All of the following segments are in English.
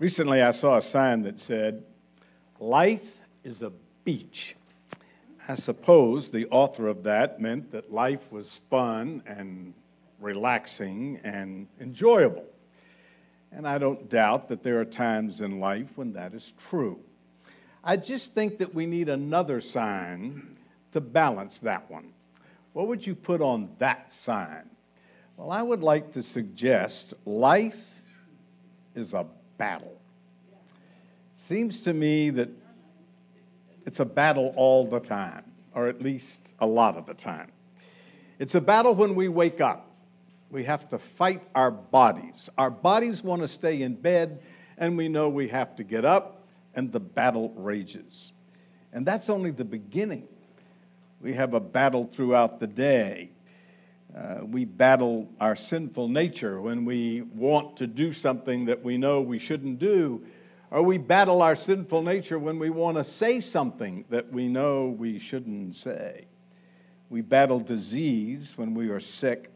Recently, I saw a sign that said, Life is a beach. I suppose the author of that meant that life was fun and relaxing and enjoyable. And I don't doubt that there are times in life when that is true. I just think that we need another sign to balance that one. What would you put on that sign? Well, I would like to suggest life is a battle. Seems to me that it's a battle all the time, or at least a lot of the time. It's a battle when we wake up. We have to fight our bodies. Our bodies want to stay in bed, and we know we have to get up, and the battle rages. And that's only the beginning. We have a battle throughout the day. Uh, we battle our sinful nature when we want to do something that we know we shouldn't do, or we battle our sinful nature when we want to say something that we know we shouldn't say. We battle disease when we are sick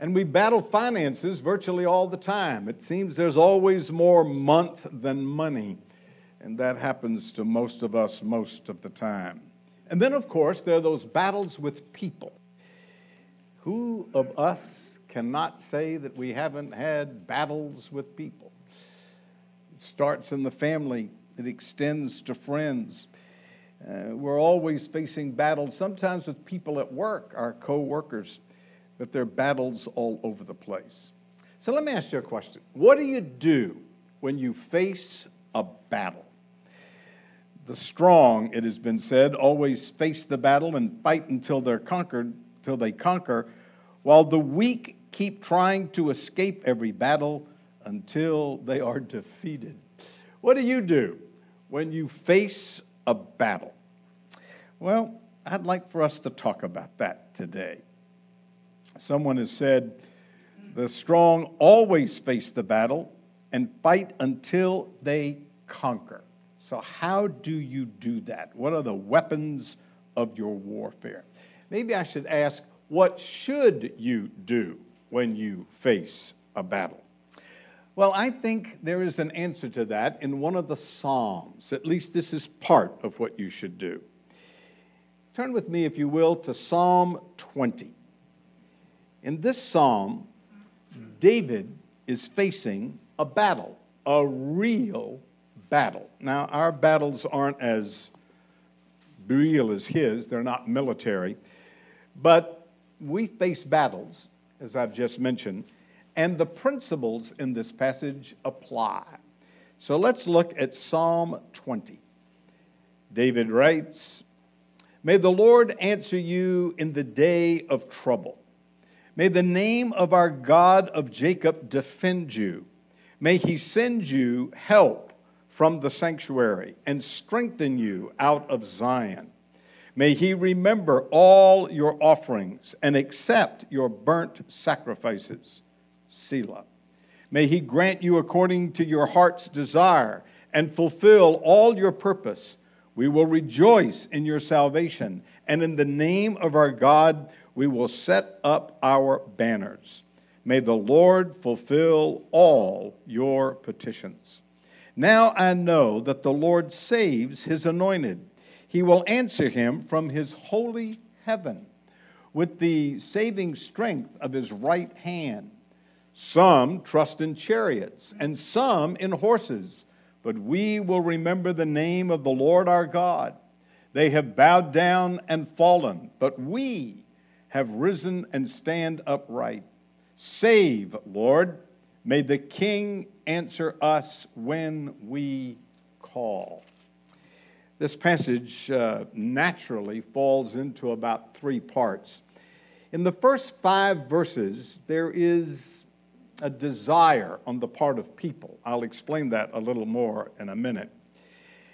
and we battle finances virtually all the time. It seems there's always more month than money. And that happens to most of us most of the time. And then, of course, there are those battles with people. Who of us cannot say that we haven't had battles with people? It starts in the family, it extends to friends. Uh, we're always facing battles, sometimes with people at work, our co workers but there are battles all over the place. So let me ask you a question. What do you do when you face a battle? The strong, it has been said, always face the battle and fight until they're conquered, till they conquer, while the weak keep trying to escape every battle until they are defeated. What do you do when you face a battle? Well, I'd like for us to talk about that today. Someone has said, the strong always face the battle and fight until they conquer. So, how do you do that? What are the weapons of your warfare? Maybe I should ask, what should you do when you face a battle? Well, I think there is an answer to that in one of the Psalms. At least this is part of what you should do. Turn with me, if you will, to Psalm 20. In this psalm, David is facing a battle, a real battle. Now, our battles aren't as real as his, they're not military, but we face battles, as I've just mentioned, and the principles in this passage apply. So let's look at Psalm 20. David writes, May the Lord answer you in the day of trouble. May the name of our God of Jacob defend you. May he send you help from the sanctuary and strengthen you out of Zion. May he remember all your offerings and accept your burnt sacrifices. Selah. May he grant you according to your heart's desire and fulfill all your purpose. We will rejoice in your salvation, and in the name of our God, we will set up our banners. May the Lord fulfill all your petitions. Now I know that the Lord saves his anointed. He will answer him from his holy heaven with the saving strength of his right hand. Some trust in chariots and some in horses, but we will remember the name of the Lord our God. They have bowed down and fallen, but we have risen and stand upright. Save, Lord. May the King answer us when we call. This passage uh, naturally falls into about three parts. In the first five verses, there is a desire on the part of people. I'll explain that a little more in a minute.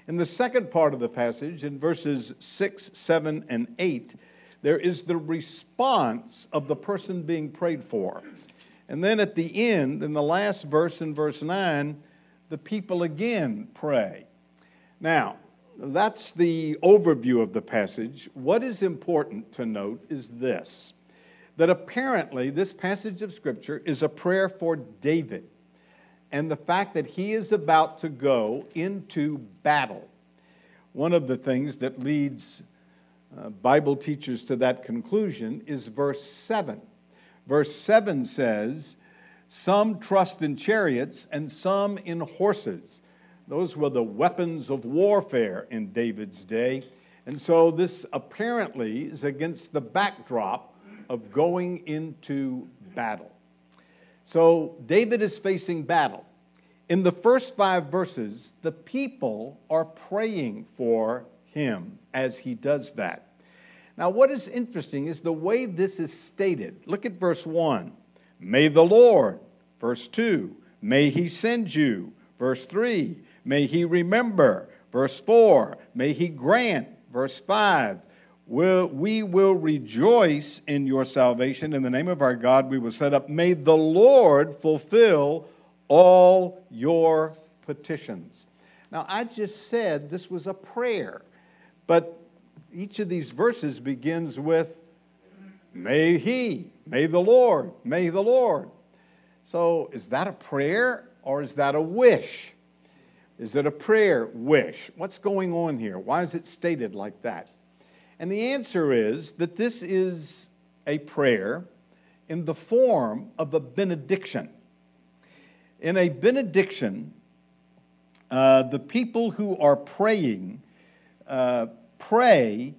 In the second part of the passage, in verses 6, 7, and 8, there is the response of the person being prayed for. And then at the end, in the last verse, in verse 9, the people again pray. Now, that's the overview of the passage. What is important to note is this that apparently this passage of Scripture is a prayer for David and the fact that he is about to go into battle. One of the things that leads uh, Bible teachers to that conclusion is verse 7. Verse 7 says, Some trust in chariots and some in horses. Those were the weapons of warfare in David's day. And so this apparently is against the backdrop of going into battle. So David is facing battle. In the first five verses, the people are praying for him as he does that. Now, what is interesting is the way this is stated. Look at verse 1. May the Lord, verse 2, may he send you, verse 3, may he remember, verse 4, may he grant, verse 5, will, we will rejoice in your salvation. In the name of our God, we will set up. May the Lord fulfill all your petitions. Now, I just said this was a prayer, but each of these verses begins with, May He, may the Lord, may the Lord. So, is that a prayer or is that a wish? Is it a prayer wish? What's going on here? Why is it stated like that? And the answer is that this is a prayer in the form of a benediction. In a benediction, uh, the people who are praying uh, pray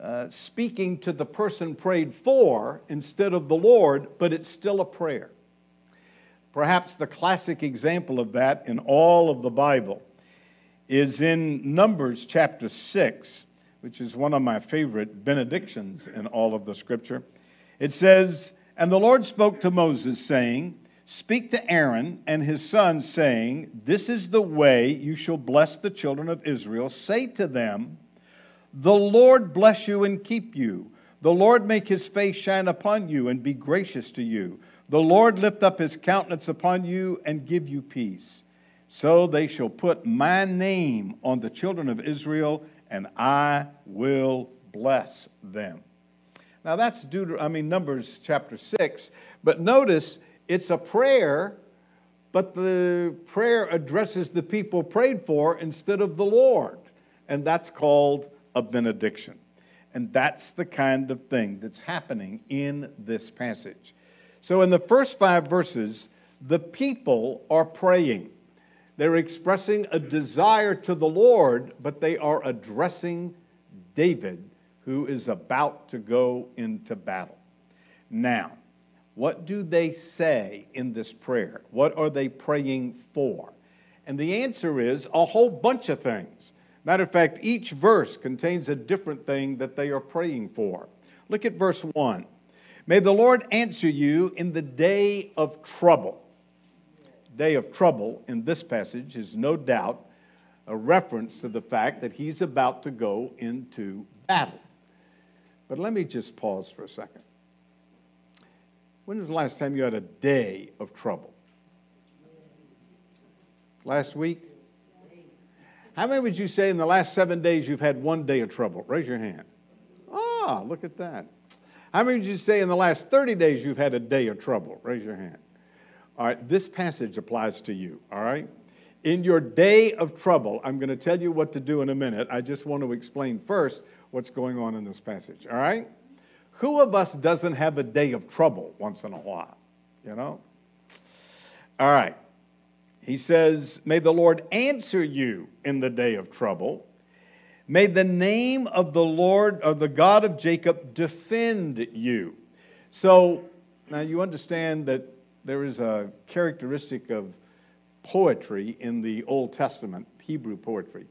uh, speaking to the person prayed for instead of the Lord, but it's still a prayer. Perhaps the classic example of that in all of the Bible is in Numbers chapter 6 which is one of my favorite benedictions in all of the scripture. It says, And the Lord spoke to Moses, saying, Speak to Aaron and his sons, saying, This is the way you shall bless the children of Israel. Say to them, The Lord bless you and keep you. The Lord make his face shine upon you and be gracious to you. The Lord lift up his countenance upon you and give you peace. So they shall put my name on the children of Israel and I will bless them. Now that's Deuter- I mean Numbers chapter 6, but notice it's a prayer, but the prayer addresses the people prayed for instead of the Lord, and that's called a benediction. And that's the kind of thing that's happening in this passage. So in the first 5 verses, the people are praying. They're expressing a desire to the Lord, but they are addressing David, who is about to go into battle. Now, what do they say in this prayer? What are they praying for? And the answer is a whole bunch of things. Matter of fact, each verse contains a different thing that they are praying for. Look at verse 1. May the Lord answer you in the day of trouble day of trouble in this passage is no doubt a reference to the fact that he's about to go into battle. But let me just pause for a second. When was the last time you had a day of trouble? Last week? How many would you say in the last seven days you've had one day of trouble? Raise your hand. Ah, look at that. How many would you say in the last 30 days you've had a day of trouble? Raise your hand. All right, this passage applies to you, all right? In your day of trouble, I'm going to tell you what to do in a minute. I just want to explain first what's going on in this passage, all right? Who of us doesn't have a day of trouble once in a while, you know? All right. He says, May the Lord answer you in the day of trouble. May the name of the Lord, or the God of Jacob, defend you. So now you understand that there is a characteristic of poetry in the Old Testament, Hebrew poetry,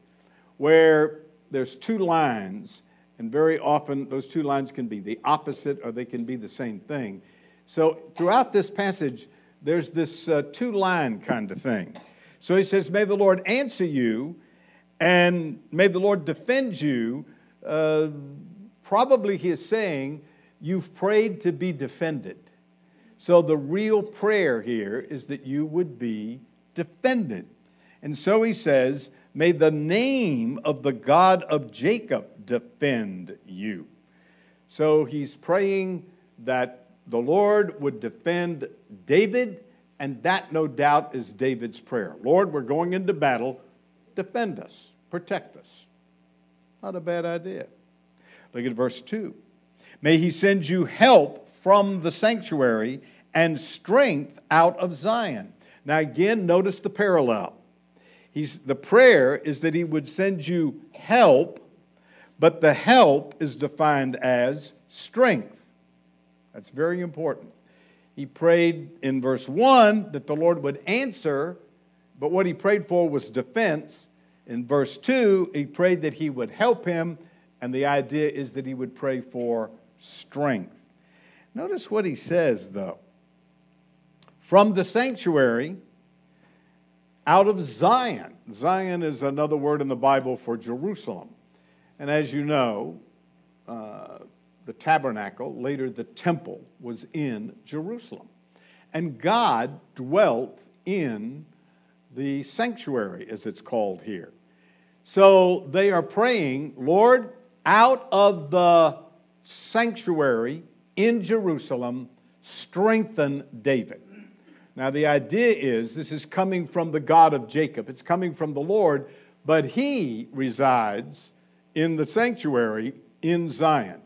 where there's two lines, and very often those two lines can be the opposite or they can be the same thing. So throughout this passage, there's this uh, two line kind of thing. So he says, May the Lord answer you and may the Lord defend you. Uh, probably he is saying, You've prayed to be defended. So the real prayer here is that you would be defended. And so he says, May the name of the God of Jacob defend you. So he's praying that the Lord would defend David, and that no doubt is David's prayer. Lord, we're going into battle. Defend us, protect us. Not a bad idea. Look at verse 2. May he send you help from the sanctuary and strength out of Zion. Now, again, notice the parallel. He's, the prayer is that he would send you help, but the help is defined as strength. That's very important. He prayed in verse 1 that the Lord would answer, but what he prayed for was defense. In verse 2, he prayed that he would help him, and the idea is that he would pray for strength. Notice what he says, though. From the sanctuary, out of Zion. Zion is another word in the Bible for Jerusalem. And as you know, uh, the tabernacle, later the temple, was in Jerusalem. And God dwelt in the sanctuary, as it's called here. So they are praying, Lord, out of the sanctuary in Jerusalem, strengthen David. Now, the idea is this is coming from the God of Jacob, it's coming from the Lord, but he resides in the sanctuary in Zion.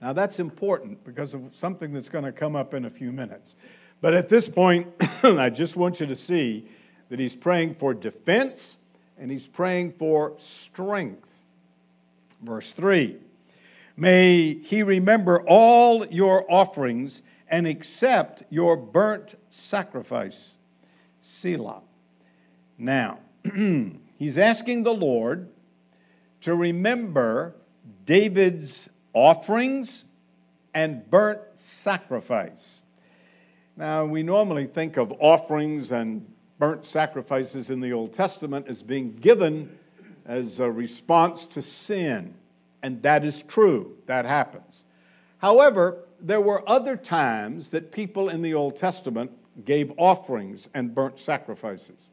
Now, that's important because of something that's going to come up in a few minutes. But at this point, I just want you to see that he's praying for defense and he's praying for strength. Verse 3 May he remember all your offerings and accept your burnt sacrifice. Selah. Now, he's asking the Lord to remember David's offerings and burnt sacrifice. Now, we normally think of offerings and burnt sacrifices in the Old Testament as being given as a response to sin, and that is true. That happens. However, there were other times that people in the Old Testament gave offerings and burnt sacrifices.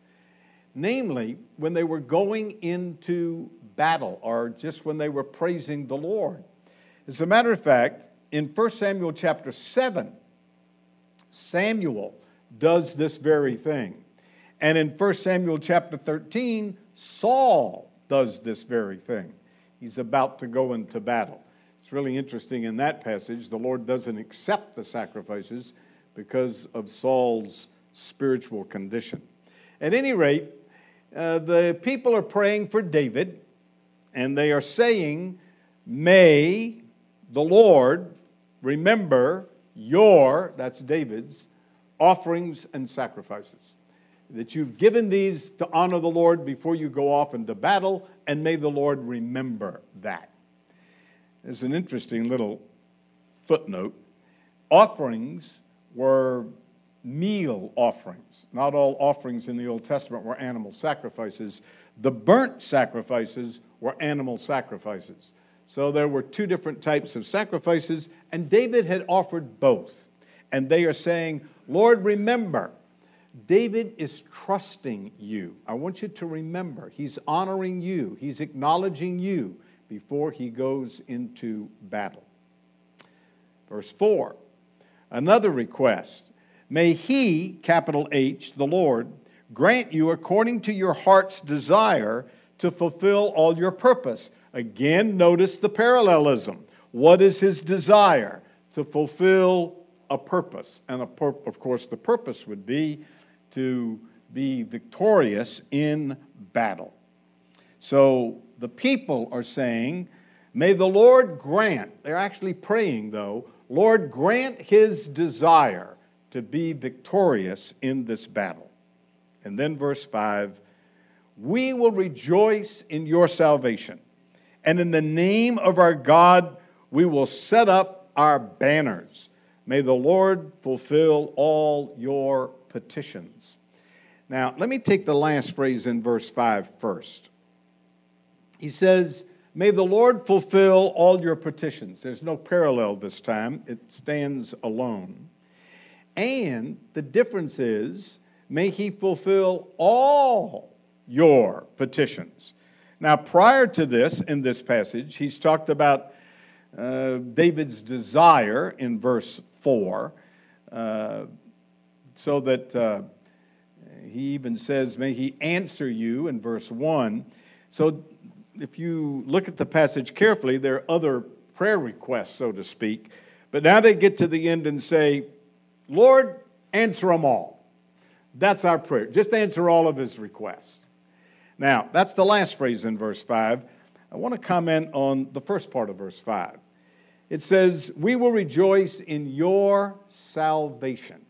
Namely, when they were going into battle or just when they were praising the Lord. As a matter of fact, in 1 Samuel chapter 7, Samuel does this very thing. And in 1 Samuel chapter 13, Saul does this very thing. He's about to go into battle. It's really interesting in that passage, the Lord doesn't accept the sacrifices because of Saul's spiritual condition. At any rate, uh, the people are praying for David, and they are saying, May the Lord remember your, that's David's, offerings and sacrifices. That you've given these to honor the Lord before you go off into battle, and may the Lord remember that. There's an interesting little footnote. Offerings were meal offerings. Not all offerings in the Old Testament were animal sacrifices. The burnt sacrifices were animal sacrifices. So there were two different types of sacrifices, and David had offered both. And they are saying, Lord, remember, David is trusting you. I want you to remember, he's honoring you, he's acknowledging you before he goes into battle. Verse 4 Another request May he, capital H, the Lord, grant you according to your heart's desire to fulfill all your purpose. Again, notice the parallelism. What is his desire? To fulfill a purpose. And of course, the purpose would be to be victorious in battle. So the people are saying, May the Lord grant, they're actually praying though, Lord, grant his desire to be victorious in this battle. And then verse 5 We will rejoice in your salvation, and in the name of our God we will set up our banners. May the Lord fulfill all your petitions. Now, let me take the last phrase in verse 5 first. He says, May the Lord fulfill all your petitions. There's no parallel this time, it stands alone. And the difference is, may he fulfill all your petitions. Now, prior to this, in this passage, he's talked about uh, David's desire in verse 4, uh, so that uh, he even says, May he answer you in verse 1. So, if you look at the passage carefully, there are other prayer requests, so to speak. But now they get to the end and say, Lord, answer them all. That's our prayer. Just answer all of his requests. Now, that's the last phrase in verse 5. I want to comment on the first part of verse 5. It says, We will rejoice in your salvation.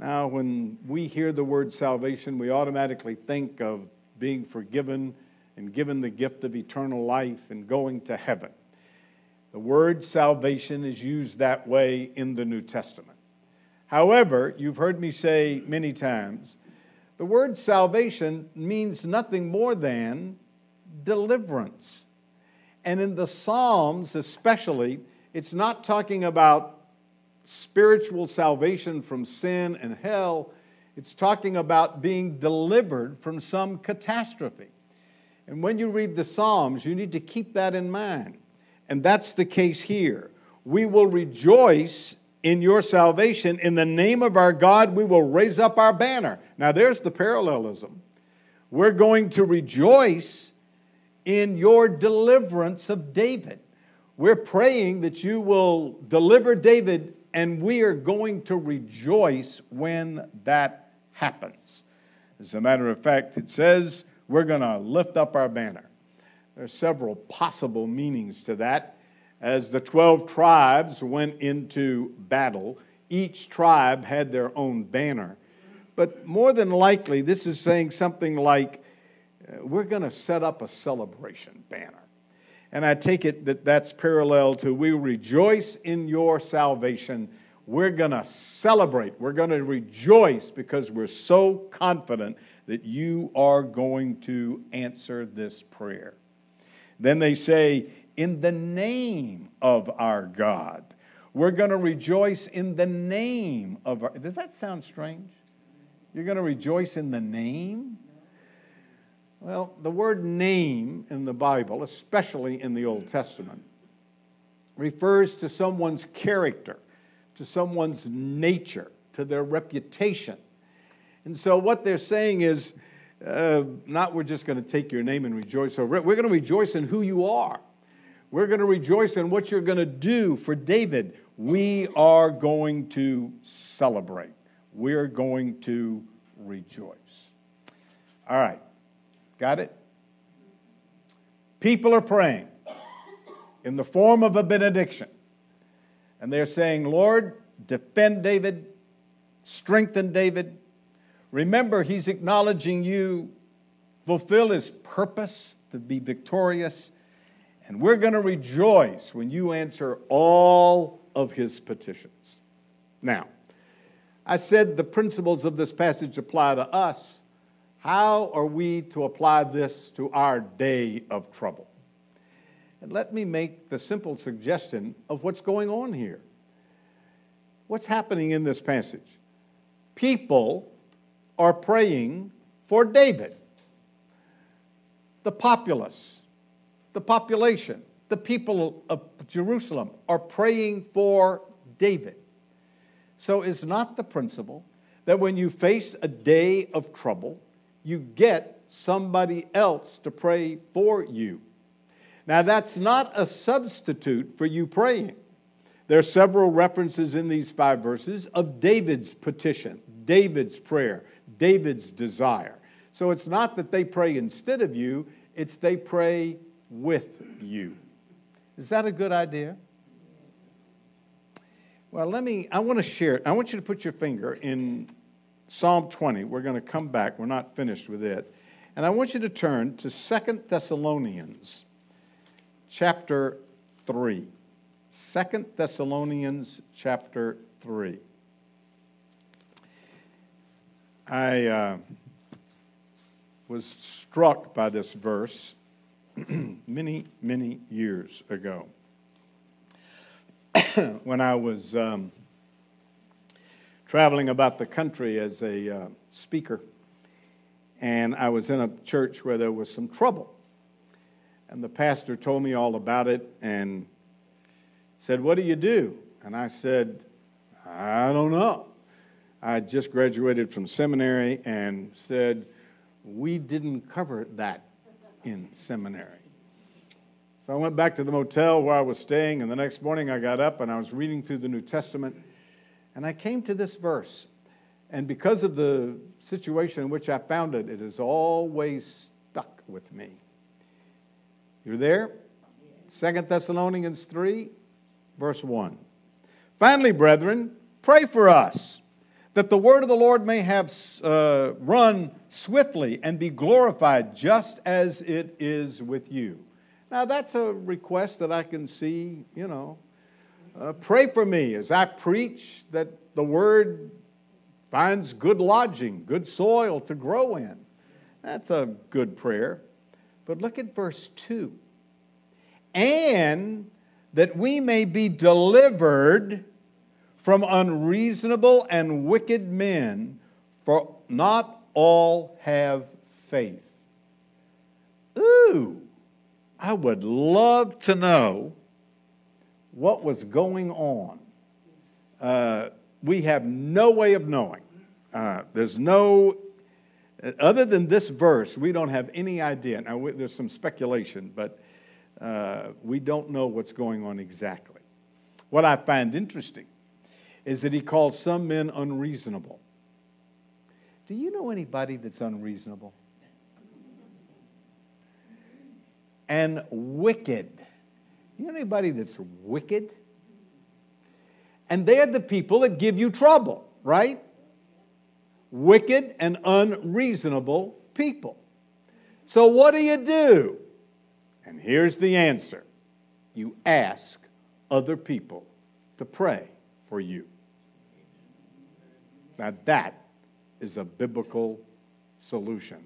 Now, when we hear the word salvation, we automatically think of being forgiven and given the gift of eternal life and going to heaven. The word salvation is used that way in the New Testament. However, you've heard me say many times the word salvation means nothing more than deliverance. And in the Psalms, especially, it's not talking about spiritual salvation from sin and hell, it's talking about being delivered from some catastrophe. And when you read the Psalms, you need to keep that in mind. And that's the case here. We will rejoice in your salvation. In the name of our God, we will raise up our banner. Now, there's the parallelism. We're going to rejoice in your deliverance of David. We're praying that you will deliver David, and we are going to rejoice when that happens. As a matter of fact, it says we're going to lift up our banner. There are several possible meanings to that. As the 12 tribes went into battle, each tribe had their own banner. But more than likely, this is saying something like, uh, we're going to set up a celebration banner. And I take it that that's parallel to we rejoice in your salvation. We're going to celebrate. We're going to rejoice because we're so confident that you are going to answer this prayer. Then they say, in the name of our God. We're going to rejoice in the name of our. Does that sound strange? You're going to rejoice in the name? Well, the word name in the Bible, especially in the Old Testament, refers to someone's character, to someone's nature, to their reputation. And so what they're saying is uh, not we're just going to take your name and rejoice over it, we're going to rejoice in who you are. We're going to rejoice in what you're going to do for David. We are going to celebrate. We're going to rejoice. All right. Got it? People are praying in the form of a benediction. And they're saying, Lord, defend David, strengthen David. Remember, he's acknowledging you, fulfill his purpose to be victorious and we're going to rejoice when you answer all of his petitions. Now, I said the principles of this passage apply to us. How are we to apply this to our day of trouble? And let me make the simple suggestion of what's going on here. What's happening in this passage? People are praying for David, the populace the population, the people of Jerusalem are praying for David. So it's not the principle that when you face a day of trouble, you get somebody else to pray for you. Now, that's not a substitute for you praying. There are several references in these five verses of David's petition, David's prayer, David's desire. So it's not that they pray instead of you, it's they pray with you. Is that a good idea? Well, let me, I want to share, I want you to put your finger in Psalm 20. We're going to come back, we're not finished with it. And I want you to turn to Second Thessalonians chapter 3. Second Thessalonians chapter 3. I uh, was struck by this verse many, many years ago when I was um, traveling about the country as a uh, speaker, and I was in a church where there was some trouble. And the pastor told me all about it and said, What do you do? And I said, I don't know. I just graduated from seminary and said, We didn't cover that in seminary. So I went back to the motel where I was staying, and the next morning I got up and I was reading through the New Testament, and I came to this verse. And because of the situation in which I found it, it has always stuck with me. You're there? Second Thessalonians 3, verse 1. Finally, brethren, pray for us that the word of the Lord may have uh, run swiftly and be glorified just as it is with you. Now, that's a request that I can see, you know. Uh, pray for me as I preach that the word finds good lodging, good soil to grow in. That's a good prayer. But look at verse 2. And that we may be delivered from unreasonable and wicked men, for not all have faith. Ooh, I would love to know what was going on. Uh, we have no way of knowing. Uh, there's no, other than this verse, we don't have any idea. Now, we, there's some speculation, but uh, we don't know what's going on exactly. What I find interesting is that he calls some men unreasonable. Do you know anybody that's unreasonable? And wicked. You know anybody that's wicked? And they're the people that give you trouble, right? Wicked and unreasonable people. So, what do you do? And here's the answer you ask other people to pray for you. Now, that is a biblical solution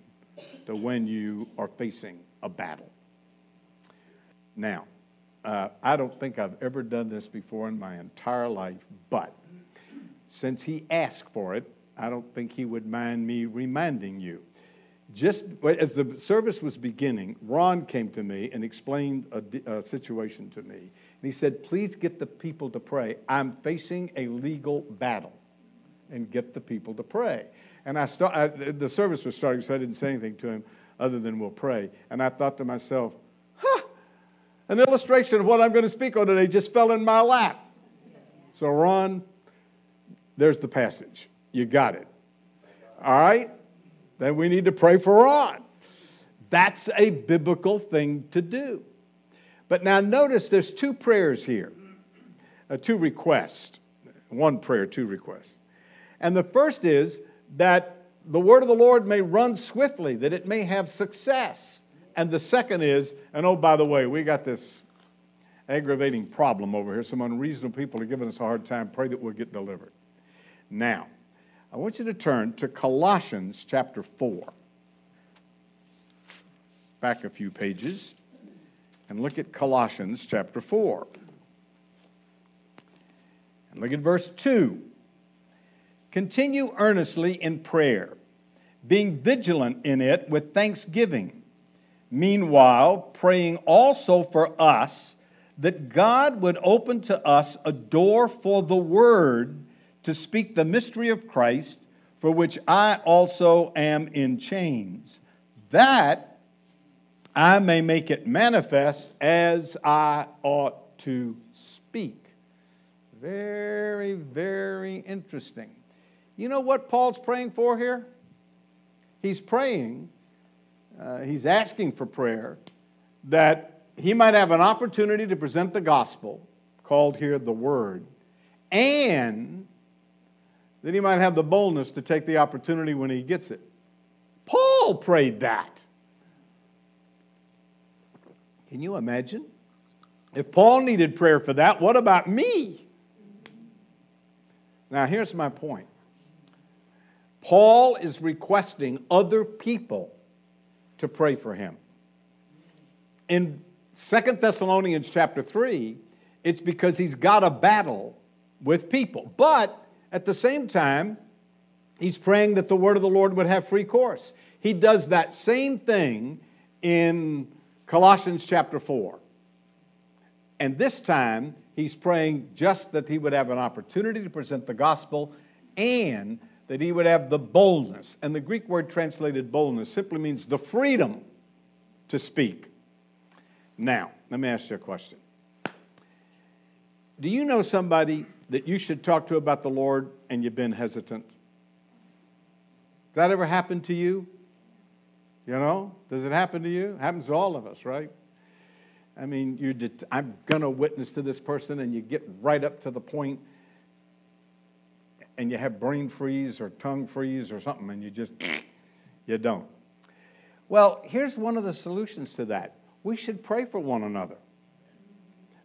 to when you are facing a battle. Now, uh, I don't think I've ever done this before in my entire life, but since he asked for it, I don't think he would mind me reminding you. Just as the service was beginning, Ron came to me and explained a, a situation to me. And he said, Please get the people to pray. I'm facing a legal battle. And get the people to pray. And I, start, I, the service was starting, so I didn't say anything to him other than we'll pray. And I thought to myself, huh, an illustration of what I'm going to speak on today just fell in my lap. So, Ron, there's the passage. You got it. All right? Then we need to pray for Ron. That's a biblical thing to do. But now notice there's two prayers here, uh, two requests. One prayer, two requests. And the first is that the word of the Lord may run swiftly, that it may have success. And the second is, and oh, by the way, we got this aggravating problem over here. Some unreasonable people are giving us a hard time. Pray that we'll get delivered. Now, I want you to turn to Colossians chapter 4. Back a few pages and look at Colossians chapter 4. And look at verse 2. Continue earnestly in prayer, being vigilant in it with thanksgiving. Meanwhile, praying also for us that God would open to us a door for the word to speak the mystery of Christ, for which I also am in chains. That I may make it manifest as I ought to speak. Very, very interesting. You know what Paul's praying for here? He's praying, uh, he's asking for prayer that he might have an opportunity to present the gospel, called here the Word, and that he might have the boldness to take the opportunity when he gets it. Paul prayed that. Can you imagine If Paul needed prayer for that, what about me? Now, here's my point Paul is requesting other people to pray for him. In Second Thessalonians chapter 3, it's because he's got a battle with people. But at the same time, he's praying that the word of the Lord would have free course. He does that same thing in Colossians chapter 4. And this time, he's praying just that he would have an opportunity to present the gospel and that he would have the boldness. And the Greek word translated boldness simply means the freedom to speak. Now, let me ask you a question. Do you know somebody that you should talk to about the Lord and you've been hesitant? That ever happened to you? You know, does it happen to you? It happens to all of us, right? I mean, you det- I'm going to witness to this person, and you get right up to the point, and you have brain freeze or tongue freeze or something, and you just, you don't. Well, here's one of the solutions to that we should pray for one another.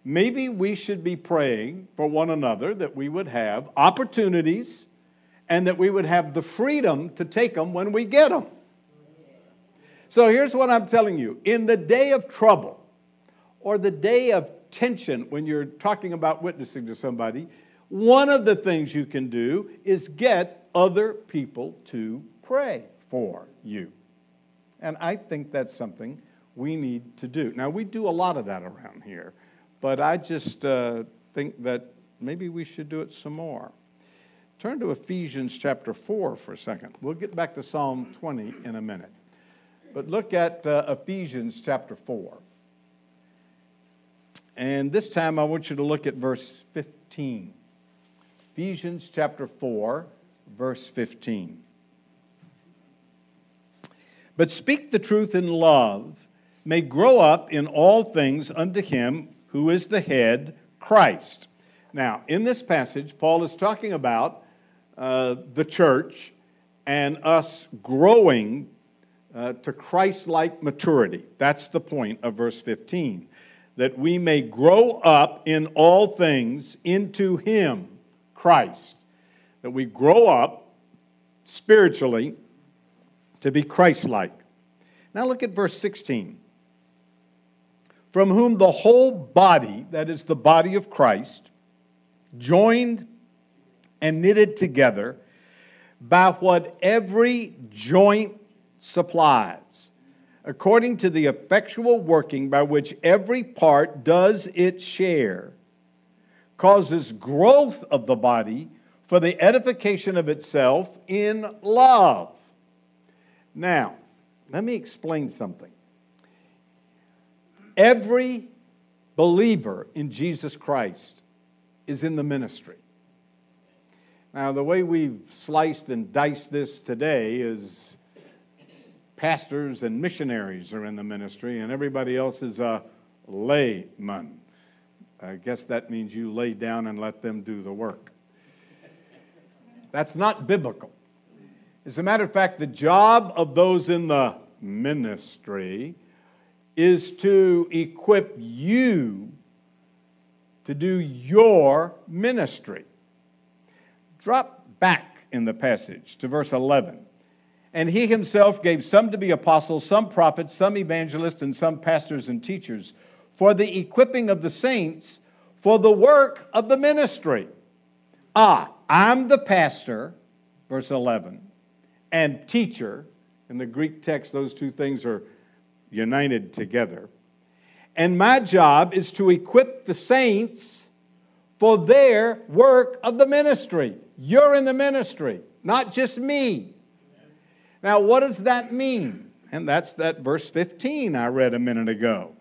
Maybe we should be praying for one another that we would have opportunities and that we would have the freedom to take them when we get them. So here's what I'm telling you in the day of trouble or the day of tension when you're talking about witnessing to somebody, one of the things you can do is get other people to pray for you. And I think that's something we need to do. Now, we do a lot of that around here, but I just uh, think that maybe we should do it some more. Turn to Ephesians chapter 4 for a second. We'll get back to Psalm 20 in a minute. But look at uh, Ephesians chapter 4. And this time I want you to look at verse 15. Ephesians chapter 4, verse 15. But speak the truth in love, may grow up in all things unto him who is the head, Christ. Now, in this passage, Paul is talking about uh, the church and us growing uh, to Christ like maturity. That's the point of verse 15. That we may grow up in all things into Him, Christ. That we grow up spiritually to be Christ like. Now look at verse 16. From whom the whole body, that is the body of Christ, joined and knitted together by what every joint supplies, according to the effectual working by which every part does its share, causes growth of the body for the edification of itself in love. Now, let me explain something. Every believer in Jesus Christ is in the ministry. Now, the way we've sliced and diced this today is pastors and missionaries are in the ministry, and everybody else is a layman. I guess that means you lay down and let them do the work. That's not biblical. As a matter of fact, the job of those in the ministry is to equip you to do your ministry. Drop back in the passage to verse 11. And he himself gave some to be apostles, some prophets, some evangelists, and some pastors and teachers for the equipping of the saints for the work of the ministry. Ah, I'm the pastor, verse 11, and teacher. In the Greek text, those two things are united together. And my job is to equip the saints for their work of the ministry. You're in the ministry, not just me. Now, what does that mean? And that's that verse 15 I read a minute ago.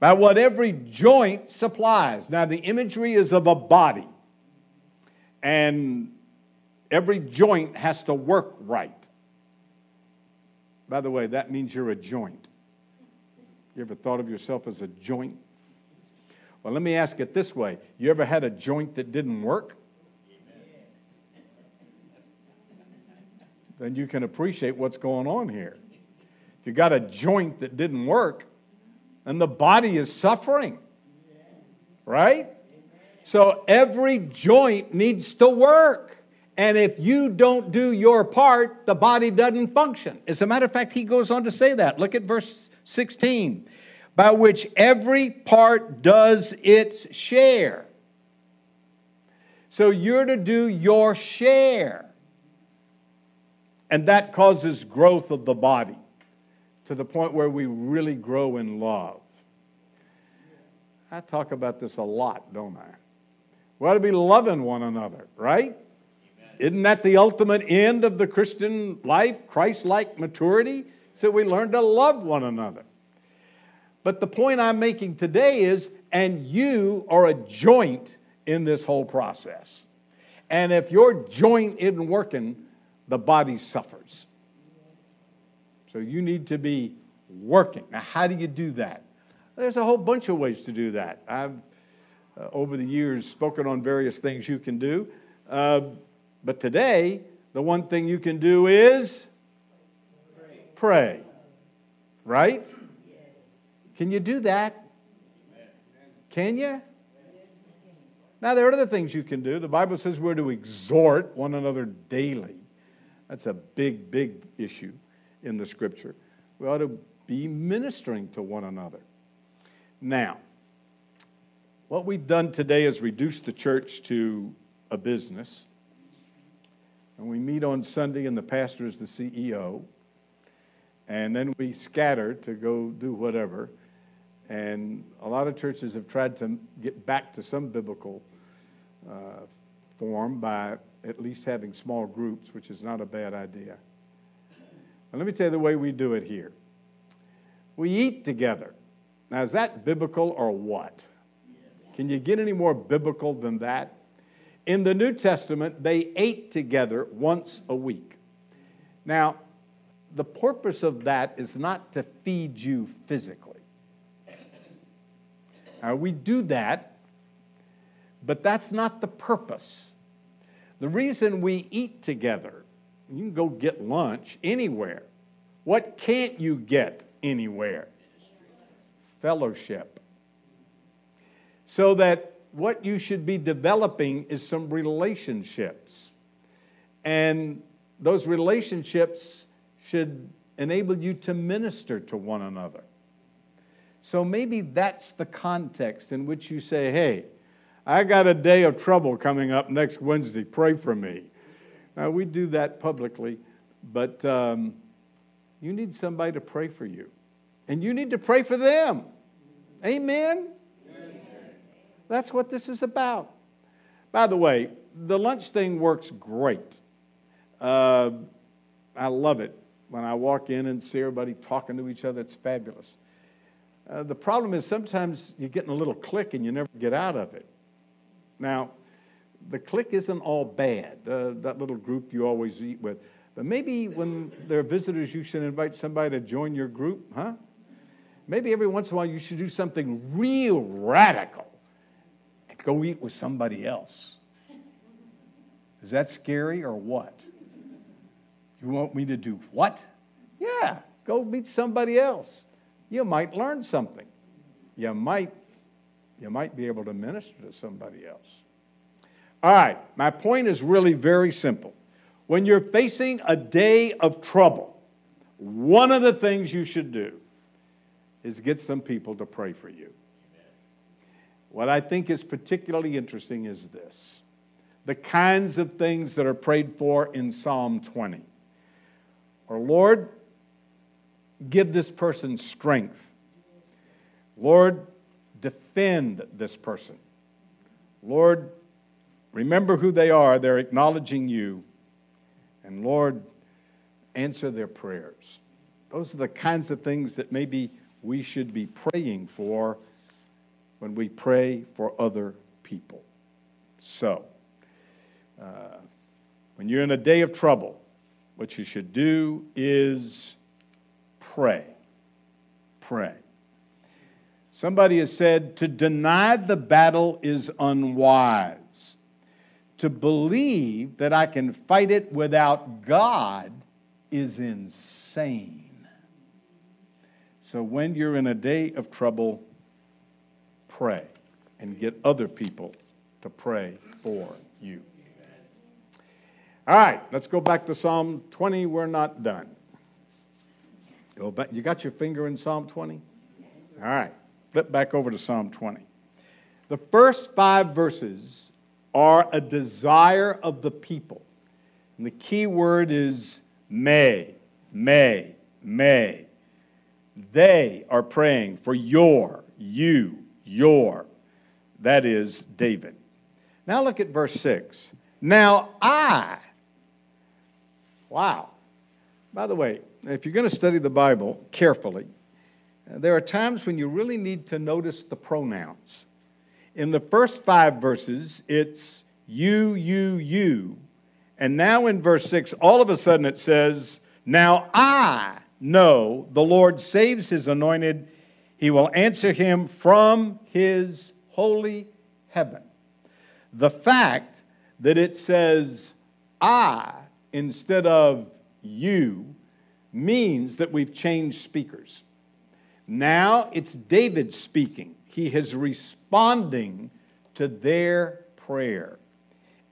By what every joint supplies. Now, the imagery is of a body, and every joint has to work right. By the way, that means you're a joint. You ever thought of yourself as a joint? Well, let me ask it this way You ever had a joint that didn't work? then you can appreciate what's going on here. If you got a joint that didn't work, and the body is suffering, right? So every joint needs to work. And if you don't do your part, the body doesn't function. As a matter of fact, he goes on to say that. Look at verse 16 by which every part does its share. So you're to do your share. And that causes growth of the body to the point where we really grow in love. I talk about this a lot, don't I? We ought to be loving one another, right? Amen. Isn't that the ultimate end of the Christian life, Christ like maturity? So we learn to love one another. But the point I'm making today is, and you are a joint in this whole process. And if your joint isn't working, the body suffers. So you need to be working. Now, how do you do that? There's a whole bunch of ways to do that. I've, uh, over the years, spoken on various things you can do. Uh, but today, the one thing you can do is pray. pray. Right? Can you do that? Can you? Now, there are other things you can do. The Bible says we're to exhort one another daily. That's a big, big issue in the scripture. We ought to be ministering to one another. Now, what we've done today is reduce the church to a business. And we meet on Sunday, and the pastor is the CEO. And then we scatter to go do whatever. And a lot of churches have tried to get back to some biblical uh, form by at least having small groups, which is not a bad idea. And let me tell you the way we do it here. We eat together. Now, is that biblical or what? Can you get any more biblical than that? In the New Testament, they ate together once a week. Now, the purpose of that is not to feed you physically. Now, we do that, but that's not the purpose. The reason we eat together, you can go get lunch anywhere. What can't you get anywhere? Fellowship. So that what you should be developing is some relationships. And those relationships should enable you to minister to one another. So maybe that's the context in which you say, hey, I got a day of trouble coming up next Wednesday. Pray for me. Now, we do that publicly, but um, you need somebody to pray for you. And you need to pray for them. Amen? Amen? That's what this is about. By the way, the lunch thing works great. Uh, I love it when I walk in and see everybody talking to each other. It's fabulous. Uh, the problem is sometimes you get in a little clique and you never get out of it. Now, the clique isn't all bad, uh, that little group you always eat with. But maybe when there are visitors, you should invite somebody to join your group, huh? Maybe every once in a while you should do something real radical and go eat with somebody else. Is that scary or what? You want me to do what? Yeah, go meet somebody else. You might learn something. You might you might be able to minister to somebody else. All right, my point is really very simple. When you're facing a day of trouble, one of the things you should do is get some people to pray for you. What I think is particularly interesting is this the kinds of things that are prayed for in Psalm 20. Or, Lord, give this person strength. Lord, defend this person. Lord, remember who they are. They're acknowledging you. And Lord, answer their prayers. Those are the kinds of things that maybe we should be praying for when we pray for other people. So, uh, when you're in a day of trouble, what you should do is pray. Pray. Somebody has said to deny the battle is unwise. To believe that I can fight it without God is insane. So when you're in a day of trouble, pray. and get other people to pray for you. All right, let's go back to Psalm 20. We're not done. Go back. You got your finger in Psalm 20? All right, flip back over to Psalm 20. The first five verses are a desire of the people. And the key word is may, may, may. They are praying for your, you, your. That is David. Now look at verse 6. Now I. Wow. By the way, if you're going to study the Bible carefully, uh, there are times when you really need to notice the pronouns. In the first five verses, it's you, you, you. And now in verse 6, all of a sudden it says, Now I know the Lord saves his anointed. He will answer him from his holy heaven. The fact that it says I instead of you means that we've changed speakers. Now it's David speaking. He is responding to their prayer.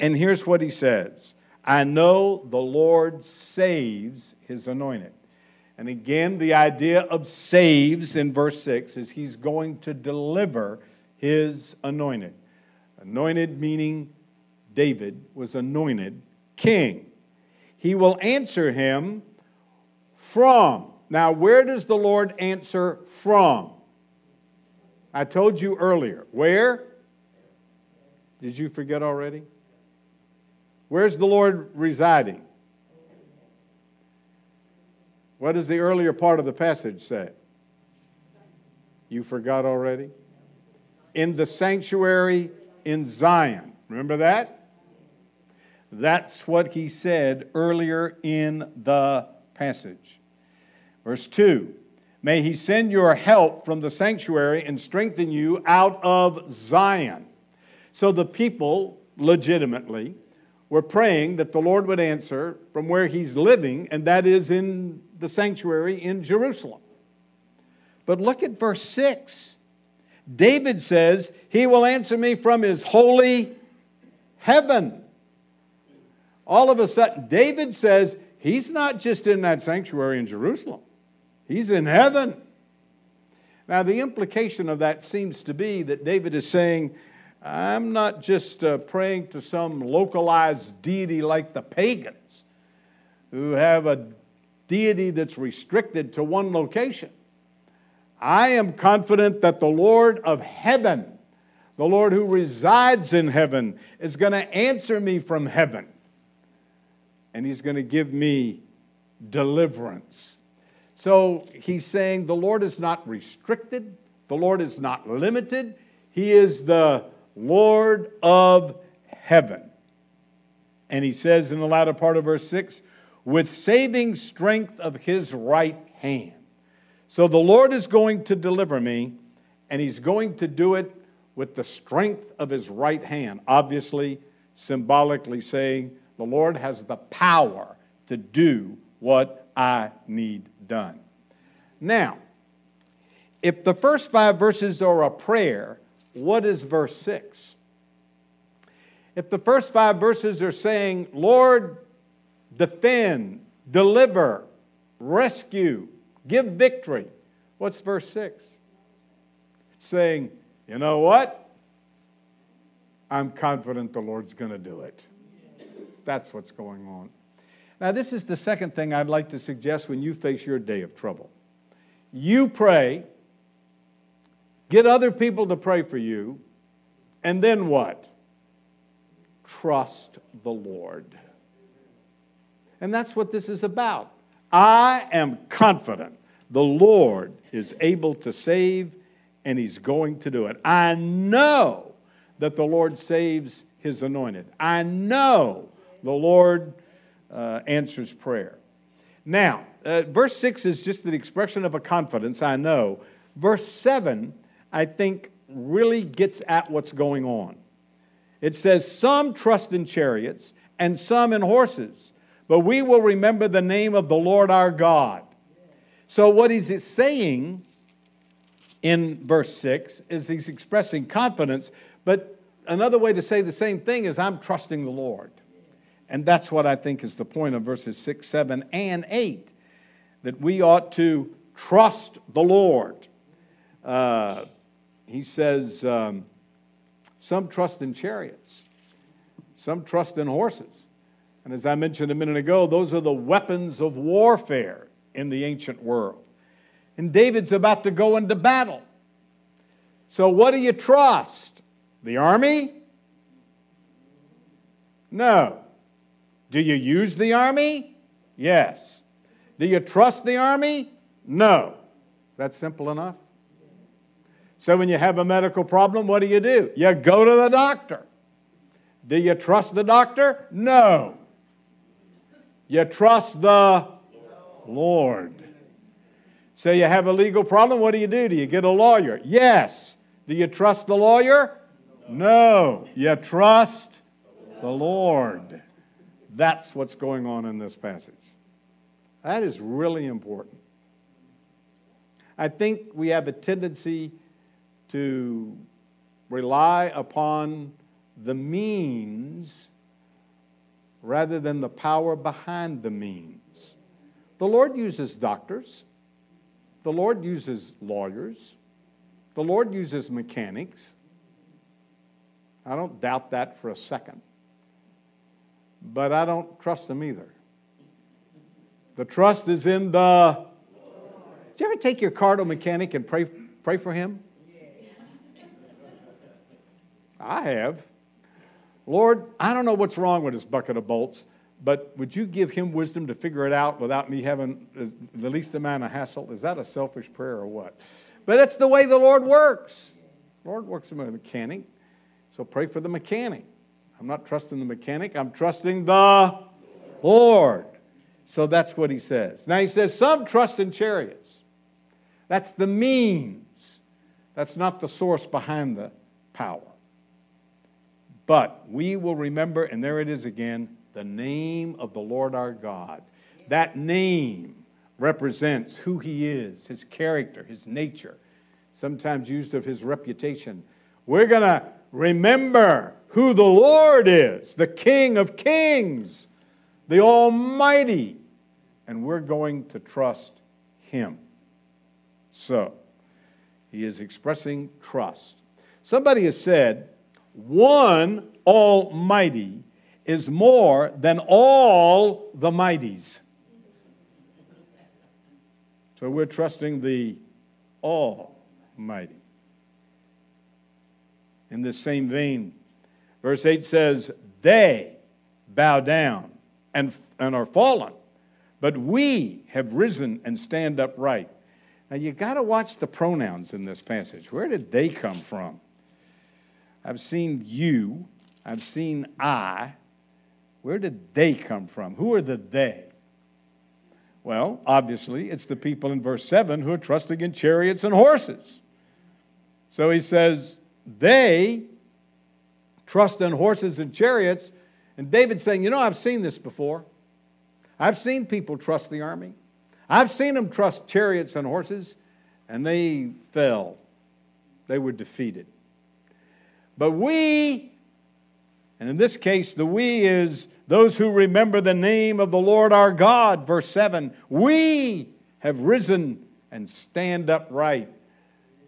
And here's what he says I know the Lord saves his anointed. And again, the idea of saves in verse 6 is he's going to deliver his anointed. Anointed meaning David was anointed king. He will answer him from. Now, where does the Lord answer from? I told you earlier. Where? Did you forget already? Where's the Lord residing? What does the earlier part of the passage say? You forgot already? In the sanctuary in Zion. Remember that? That's what he said earlier in the passage. Verse 2 May he send your help from the sanctuary and strengthen you out of Zion. So the people legitimately were praying that the Lord would answer from where he's living, and that is in the sanctuary in Jerusalem. But look at verse 6. David says, He will answer me from his holy heaven. All of a sudden, David says, He's not just in that sanctuary in Jerusalem, He's in heaven. Now, the implication of that seems to be that David is saying, I'm not just uh, praying to some localized deity like the pagans who have a deity that's restricted to one location. I am confident that the Lord of heaven, the Lord who resides in heaven, is going to answer me from heaven. And he's going to give me deliverance. So he's saying the Lord is not restricted, the Lord is not limited. He is the Lord of heaven. And he says in the latter part of verse 6 with saving strength of his right hand. So the Lord is going to deliver me, and he's going to do it with the strength of his right hand. Obviously, symbolically saying, the Lord has the power to do what I need done. Now, if the first five verses are a prayer, what is verse 6? If the first five verses are saying, Lord, defend, deliver, rescue, give victory, what's verse 6? It's saying, you know what? I'm confident the Lord's going to do it. That's what's going on. Now, this is the second thing I'd like to suggest when you face your day of trouble. You pray, get other people to pray for you, and then what? Trust the Lord. And that's what this is about. I am confident the Lord is able to save and he's going to do it. I know that the Lord saves his anointed. I know the Lord uh, answers prayer. Now, uh, verse 6 is just an expression of a confidence, I know. Verse 7, I think, really gets at what's going on. It says, Some trust in chariots and some in horses, but we will remember the name of the Lord our God. So, what he's saying in verse 6 is he's expressing confidence, but another way to say the same thing is I'm trusting the Lord. And that's what I think is the point of verses 6, 7, and 8 that we ought to trust the Lord. Uh, he says, um, Some trust in chariots, some trust in horses. And as I mentioned a minute ago, those are the weapons of warfare in the ancient world. And David's about to go into battle. So, what do you trust? The army? No. Do you use the army? Yes. Do you trust the army? No. That's simple enough. So, when you have a medical problem, what do you do? You go to the doctor. Do you trust the doctor? No. You trust the Lord. So you have a legal problem, what do you do? Do you get a lawyer? Yes. Do you trust the lawyer? No. You trust the Lord. That's what's going on in this passage. That is really important. I think we have a tendency to rely upon the means rather than the power behind the means. The Lord uses doctors, the Lord uses lawyers, the Lord uses mechanics. I don't doubt that for a second. But I don't trust them either. The trust is in the. Did you ever take your car to a mechanic and pray, pray for him? I have. Lord, I don't know what's wrong with this bucket of bolts, but would you give him wisdom to figure it out without me having the least amount of hassle? Is that a selfish prayer or what? But it's the way the Lord works. Lord works with a mechanic, so pray for the mechanic. I'm not trusting the mechanic, I'm trusting the Lord. So that's what he says. Now he says, Some trust in chariots. That's the means, that's not the source behind the power. But we will remember, and there it is again, the name of the Lord our God. That name represents who he is, his character, his nature, sometimes used of his reputation. We're going to remember who the Lord is, the King of kings, the Almighty, and we're going to trust him. So, he is expressing trust. Somebody has said, one Almighty is more than all the mighties. So we're trusting the Almighty. In the same vein, verse 8 says, They bow down and, and are fallen, but we have risen and stand upright. Now you got to watch the pronouns in this passage. Where did they come from? I've seen you. I've seen I. Where did they come from? Who are the they? Well, obviously, it's the people in verse 7 who are trusting in chariots and horses. So he says, they trust in horses and chariots. And David's saying, You know, I've seen this before. I've seen people trust the army. I've seen them trust chariots and horses, and they fell. They were defeated. But we, and in this case, the we is those who remember the name of the Lord our God, verse 7. We have risen and stand upright.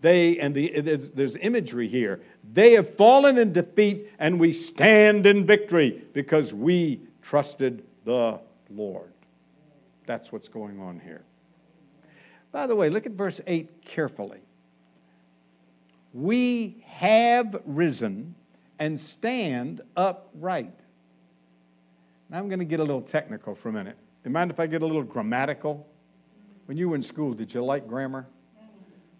They, and the, there's imagery here. They have fallen in defeat, and we stand in victory because we trusted the Lord. That's what's going on here. By the way, look at verse 8 carefully we have risen and stand upright. Now I'm going to get a little technical for a minute. Do you mind if I get a little grammatical? When you were in school, did you like grammar?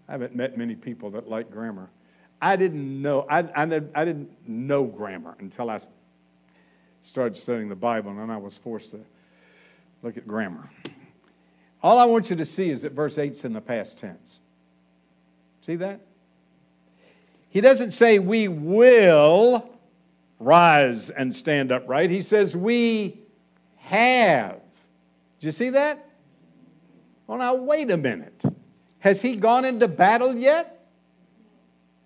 I haven't met many people that like grammar. I didn't know, I, I, I didn't know grammar until I started studying the Bible, and then I was forced to look at grammar. All I want you to see is that verse 8's in the past tense. See that? He doesn't say we will rise and stand upright. He says we have. Do you see that? Well, now, wait a minute. Has he gone into battle yet?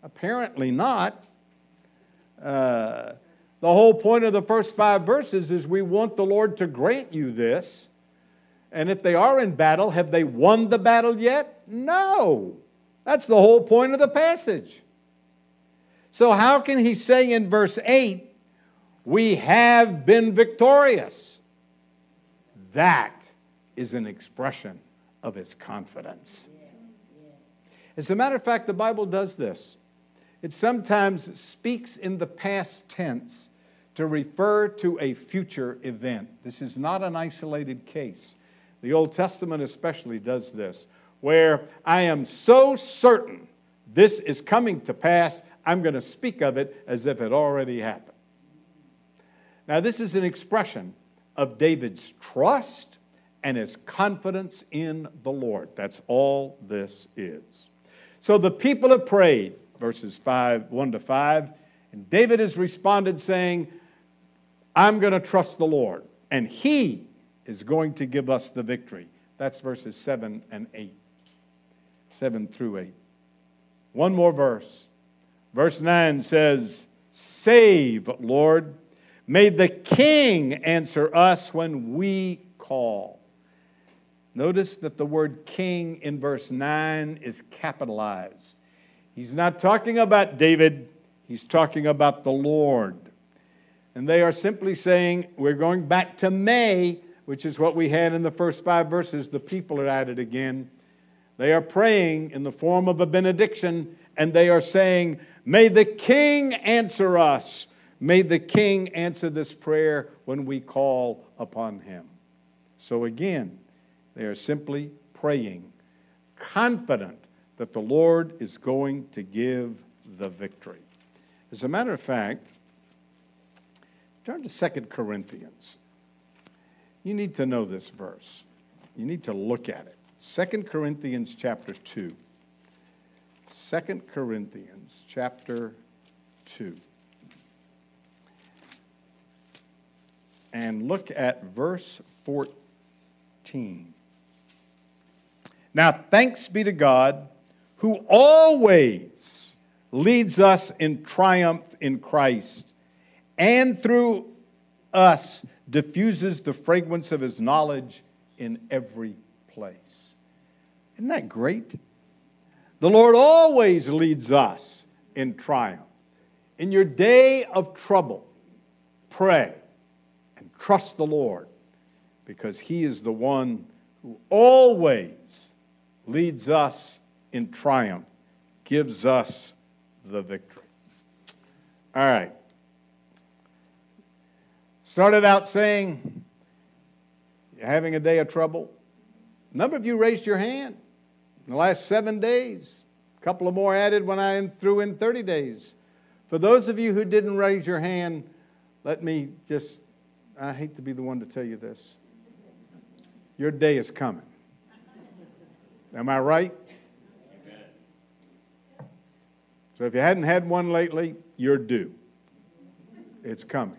Apparently not. Uh, the whole point of the first five verses is we want the Lord to grant you this. And if they are in battle, have they won the battle yet? No. That's the whole point of the passage. So, how can he say in verse 8, we have been victorious? That is an expression of his confidence. As a matter of fact, the Bible does this. It sometimes speaks in the past tense to refer to a future event. This is not an isolated case. The Old Testament especially does this, where I am so certain this is coming to pass, I'm going to speak of it as if it already happened. Now, this is an expression of David's trust and his confidence in the Lord. That's all this is. So the people have prayed, verses 5, 1 to 5, and David has responded saying, I'm going to trust the Lord, and he is going to give us the victory. That's verses 7 and 8. 7 through 8. One more verse. Verse 9 says, Save, Lord. May the king answer us when we call. Notice that the word king in verse 9 is capitalized. He's not talking about David, he's talking about the Lord. And they are simply saying, We're going back to May, which is what we had in the first five verses. The people are at it again. They are praying in the form of a benediction, and they are saying, May the king answer us. May the king answer this prayer when we call upon him. So again, they are simply praying, confident that the Lord is going to give the victory. As a matter of fact, turn to 2 Corinthians. You need to know this verse. You need to look at it. 2 Corinthians chapter 2. 2 Corinthians chapter 2. And look at verse 14. Now, thanks be to God who always leads us in triumph in Christ and through us diffuses the fragrance of his knowledge in every place. Isn't that great? The Lord always leads us in triumph. In your day of trouble, pray and trust the Lord because he is the one who always leads us in triumph, gives us the victory. All right. Started out saying, You're having a day of trouble. A number of you raised your hand in the last seven days. A couple of more added when I threw in 30 days. For those of you who didn't raise your hand, let me just, I hate to be the one to tell you this. Your day is coming. Am I right? So if you hadn't had one lately, you're due. It's coming.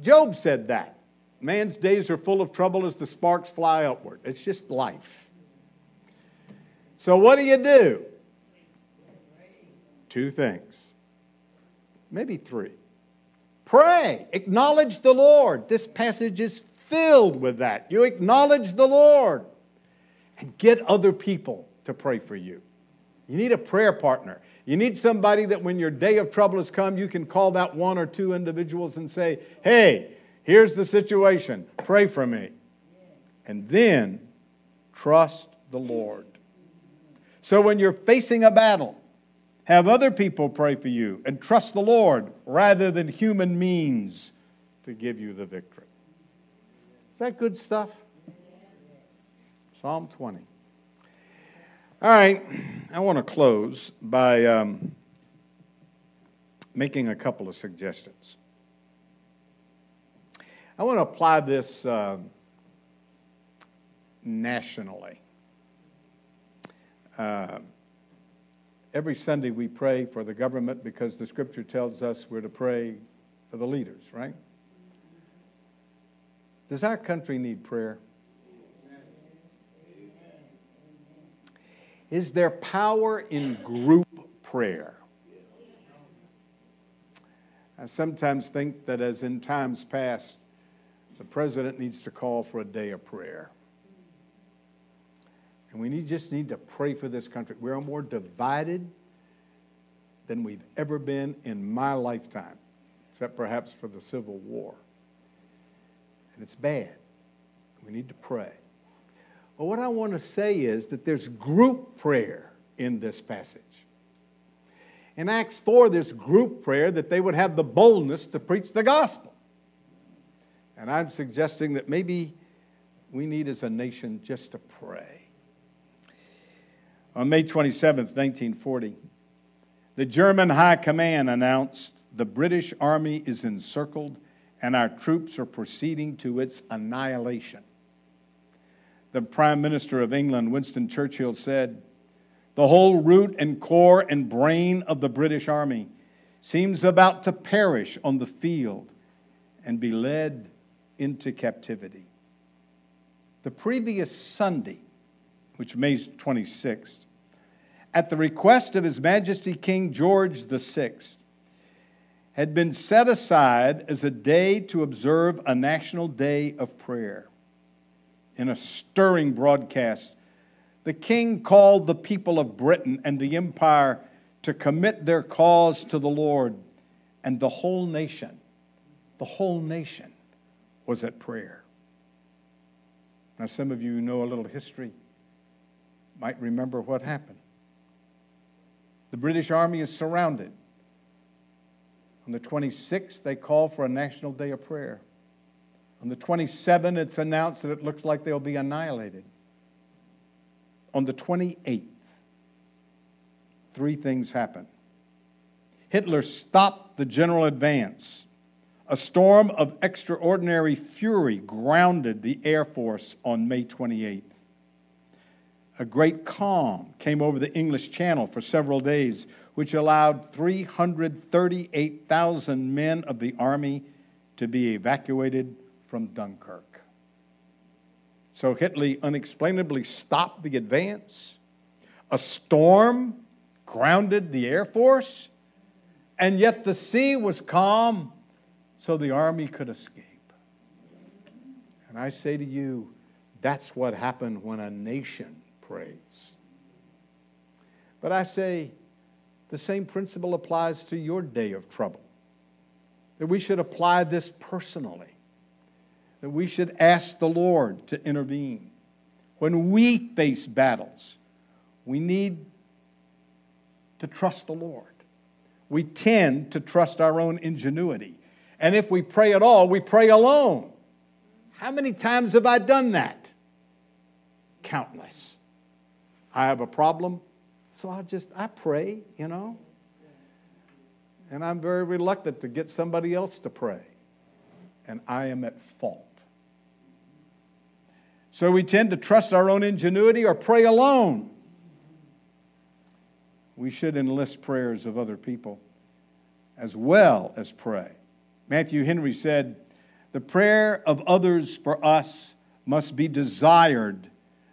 Job said that. Man's days are full of trouble as the sparks fly upward. It's just life. So, what do you do? Two things, maybe three. Pray, acknowledge the Lord. This passage is filled with that. You acknowledge the Lord get other people to pray for you. You need a prayer partner. You need somebody that when your day of trouble has come, you can call that one or two individuals and say, Hey, here's the situation. Pray for me. And then trust the Lord. So when you're facing a battle, have other people pray for you and trust the Lord rather than human means to give you the victory. Is that good stuff? Psalm 20. All right, I want to close by um, making a couple of suggestions. I want to apply this uh, nationally. Uh, every Sunday we pray for the government because the scripture tells us we're to pray for the leaders, right? Does our country need prayer? Is there power in group prayer? I sometimes think that as in times past, the president needs to call for a day of prayer. And we need, just need to pray for this country. We're more divided than we've ever been in my lifetime, except perhaps for the Civil War. And it's bad. We need to pray. Well, what I want to say is that there's group prayer in this passage. In Acts 4, there's group prayer that they would have the boldness to preach the gospel. And I'm suggesting that maybe we need as a nation just to pray. On May 27th, 1940, the German High Command announced the British Army is encircled and our troops are proceeding to its annihilation. The Prime Minister of England, Winston Churchill, said, the whole root and core and brain of the British Army seems about to perish on the field and be led into captivity. The previous Sunday, which May 26th, at the request of His Majesty King George VI, had been set aside as a day to observe a national day of prayer. In a stirring broadcast the king called the people of Britain and the empire to commit their cause to the Lord, and the whole nation, the whole nation was at prayer. Now, some of you who know a little history might remember what happened. The British Army is surrounded. On the 26th, they call for a national day of prayer. On the 27th, it's announced that it looks like they'll be annihilated on the 28th, three things happen. Hitler stopped the general advance. A storm of extraordinary fury grounded the Air Force on May 28th. A great calm came over the English Channel for several days, which allowed 338,000 men of the Army to be evacuated from Dunkirk. So Hitler unexplainably stopped the advance. A storm grounded the Air Force, and yet the sea was calm so the army could escape. And I say to you, that's what happened when a nation prays. But I say the same principle applies to your day of trouble. That we should apply this personally that we should ask the Lord to intervene. When we face battles, we need to trust the Lord. We tend to trust our own ingenuity. And if we pray at all, we pray alone. How many times have I done that? Countless. I have a problem, so I just I pray, you know. And I'm very reluctant to get somebody else to pray. And I am at fault. So we tend to trust our own ingenuity or pray alone. We should enlist prayers of other people as well as pray. Matthew Henry said, The prayer of others for us must be desired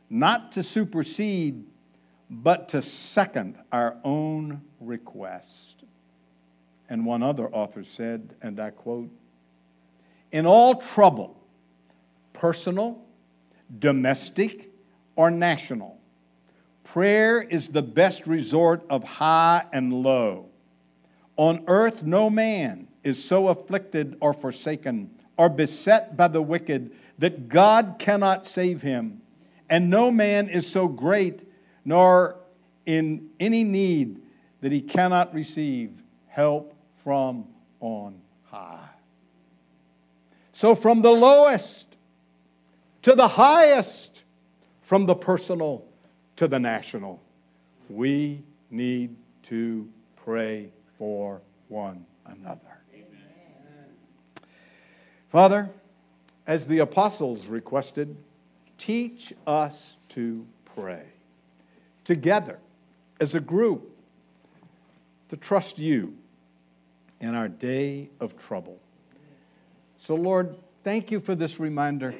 not to supersede, but to second our own request. And one other author said, and I quote, In all trouble, personal, domestic, or national. Prayer is the best resort of high and low. On earth, no man is so afflicted or forsaken or beset by the wicked that God cannot save him. And no man is so great nor in any need that he cannot receive help from on high. So, from the lowest to the highest, from the personal to the national. We need to pray for one another. Amen. Father, as the apostles requested, teach us to pray together as a group to trust you in our day of trouble. So, Lord, thank you for this reminder.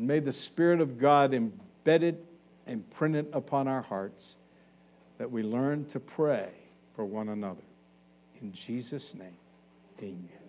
And may the Spirit of God embed it and it upon our hearts that we learn to pray for one another. In Jesus' name, Amen.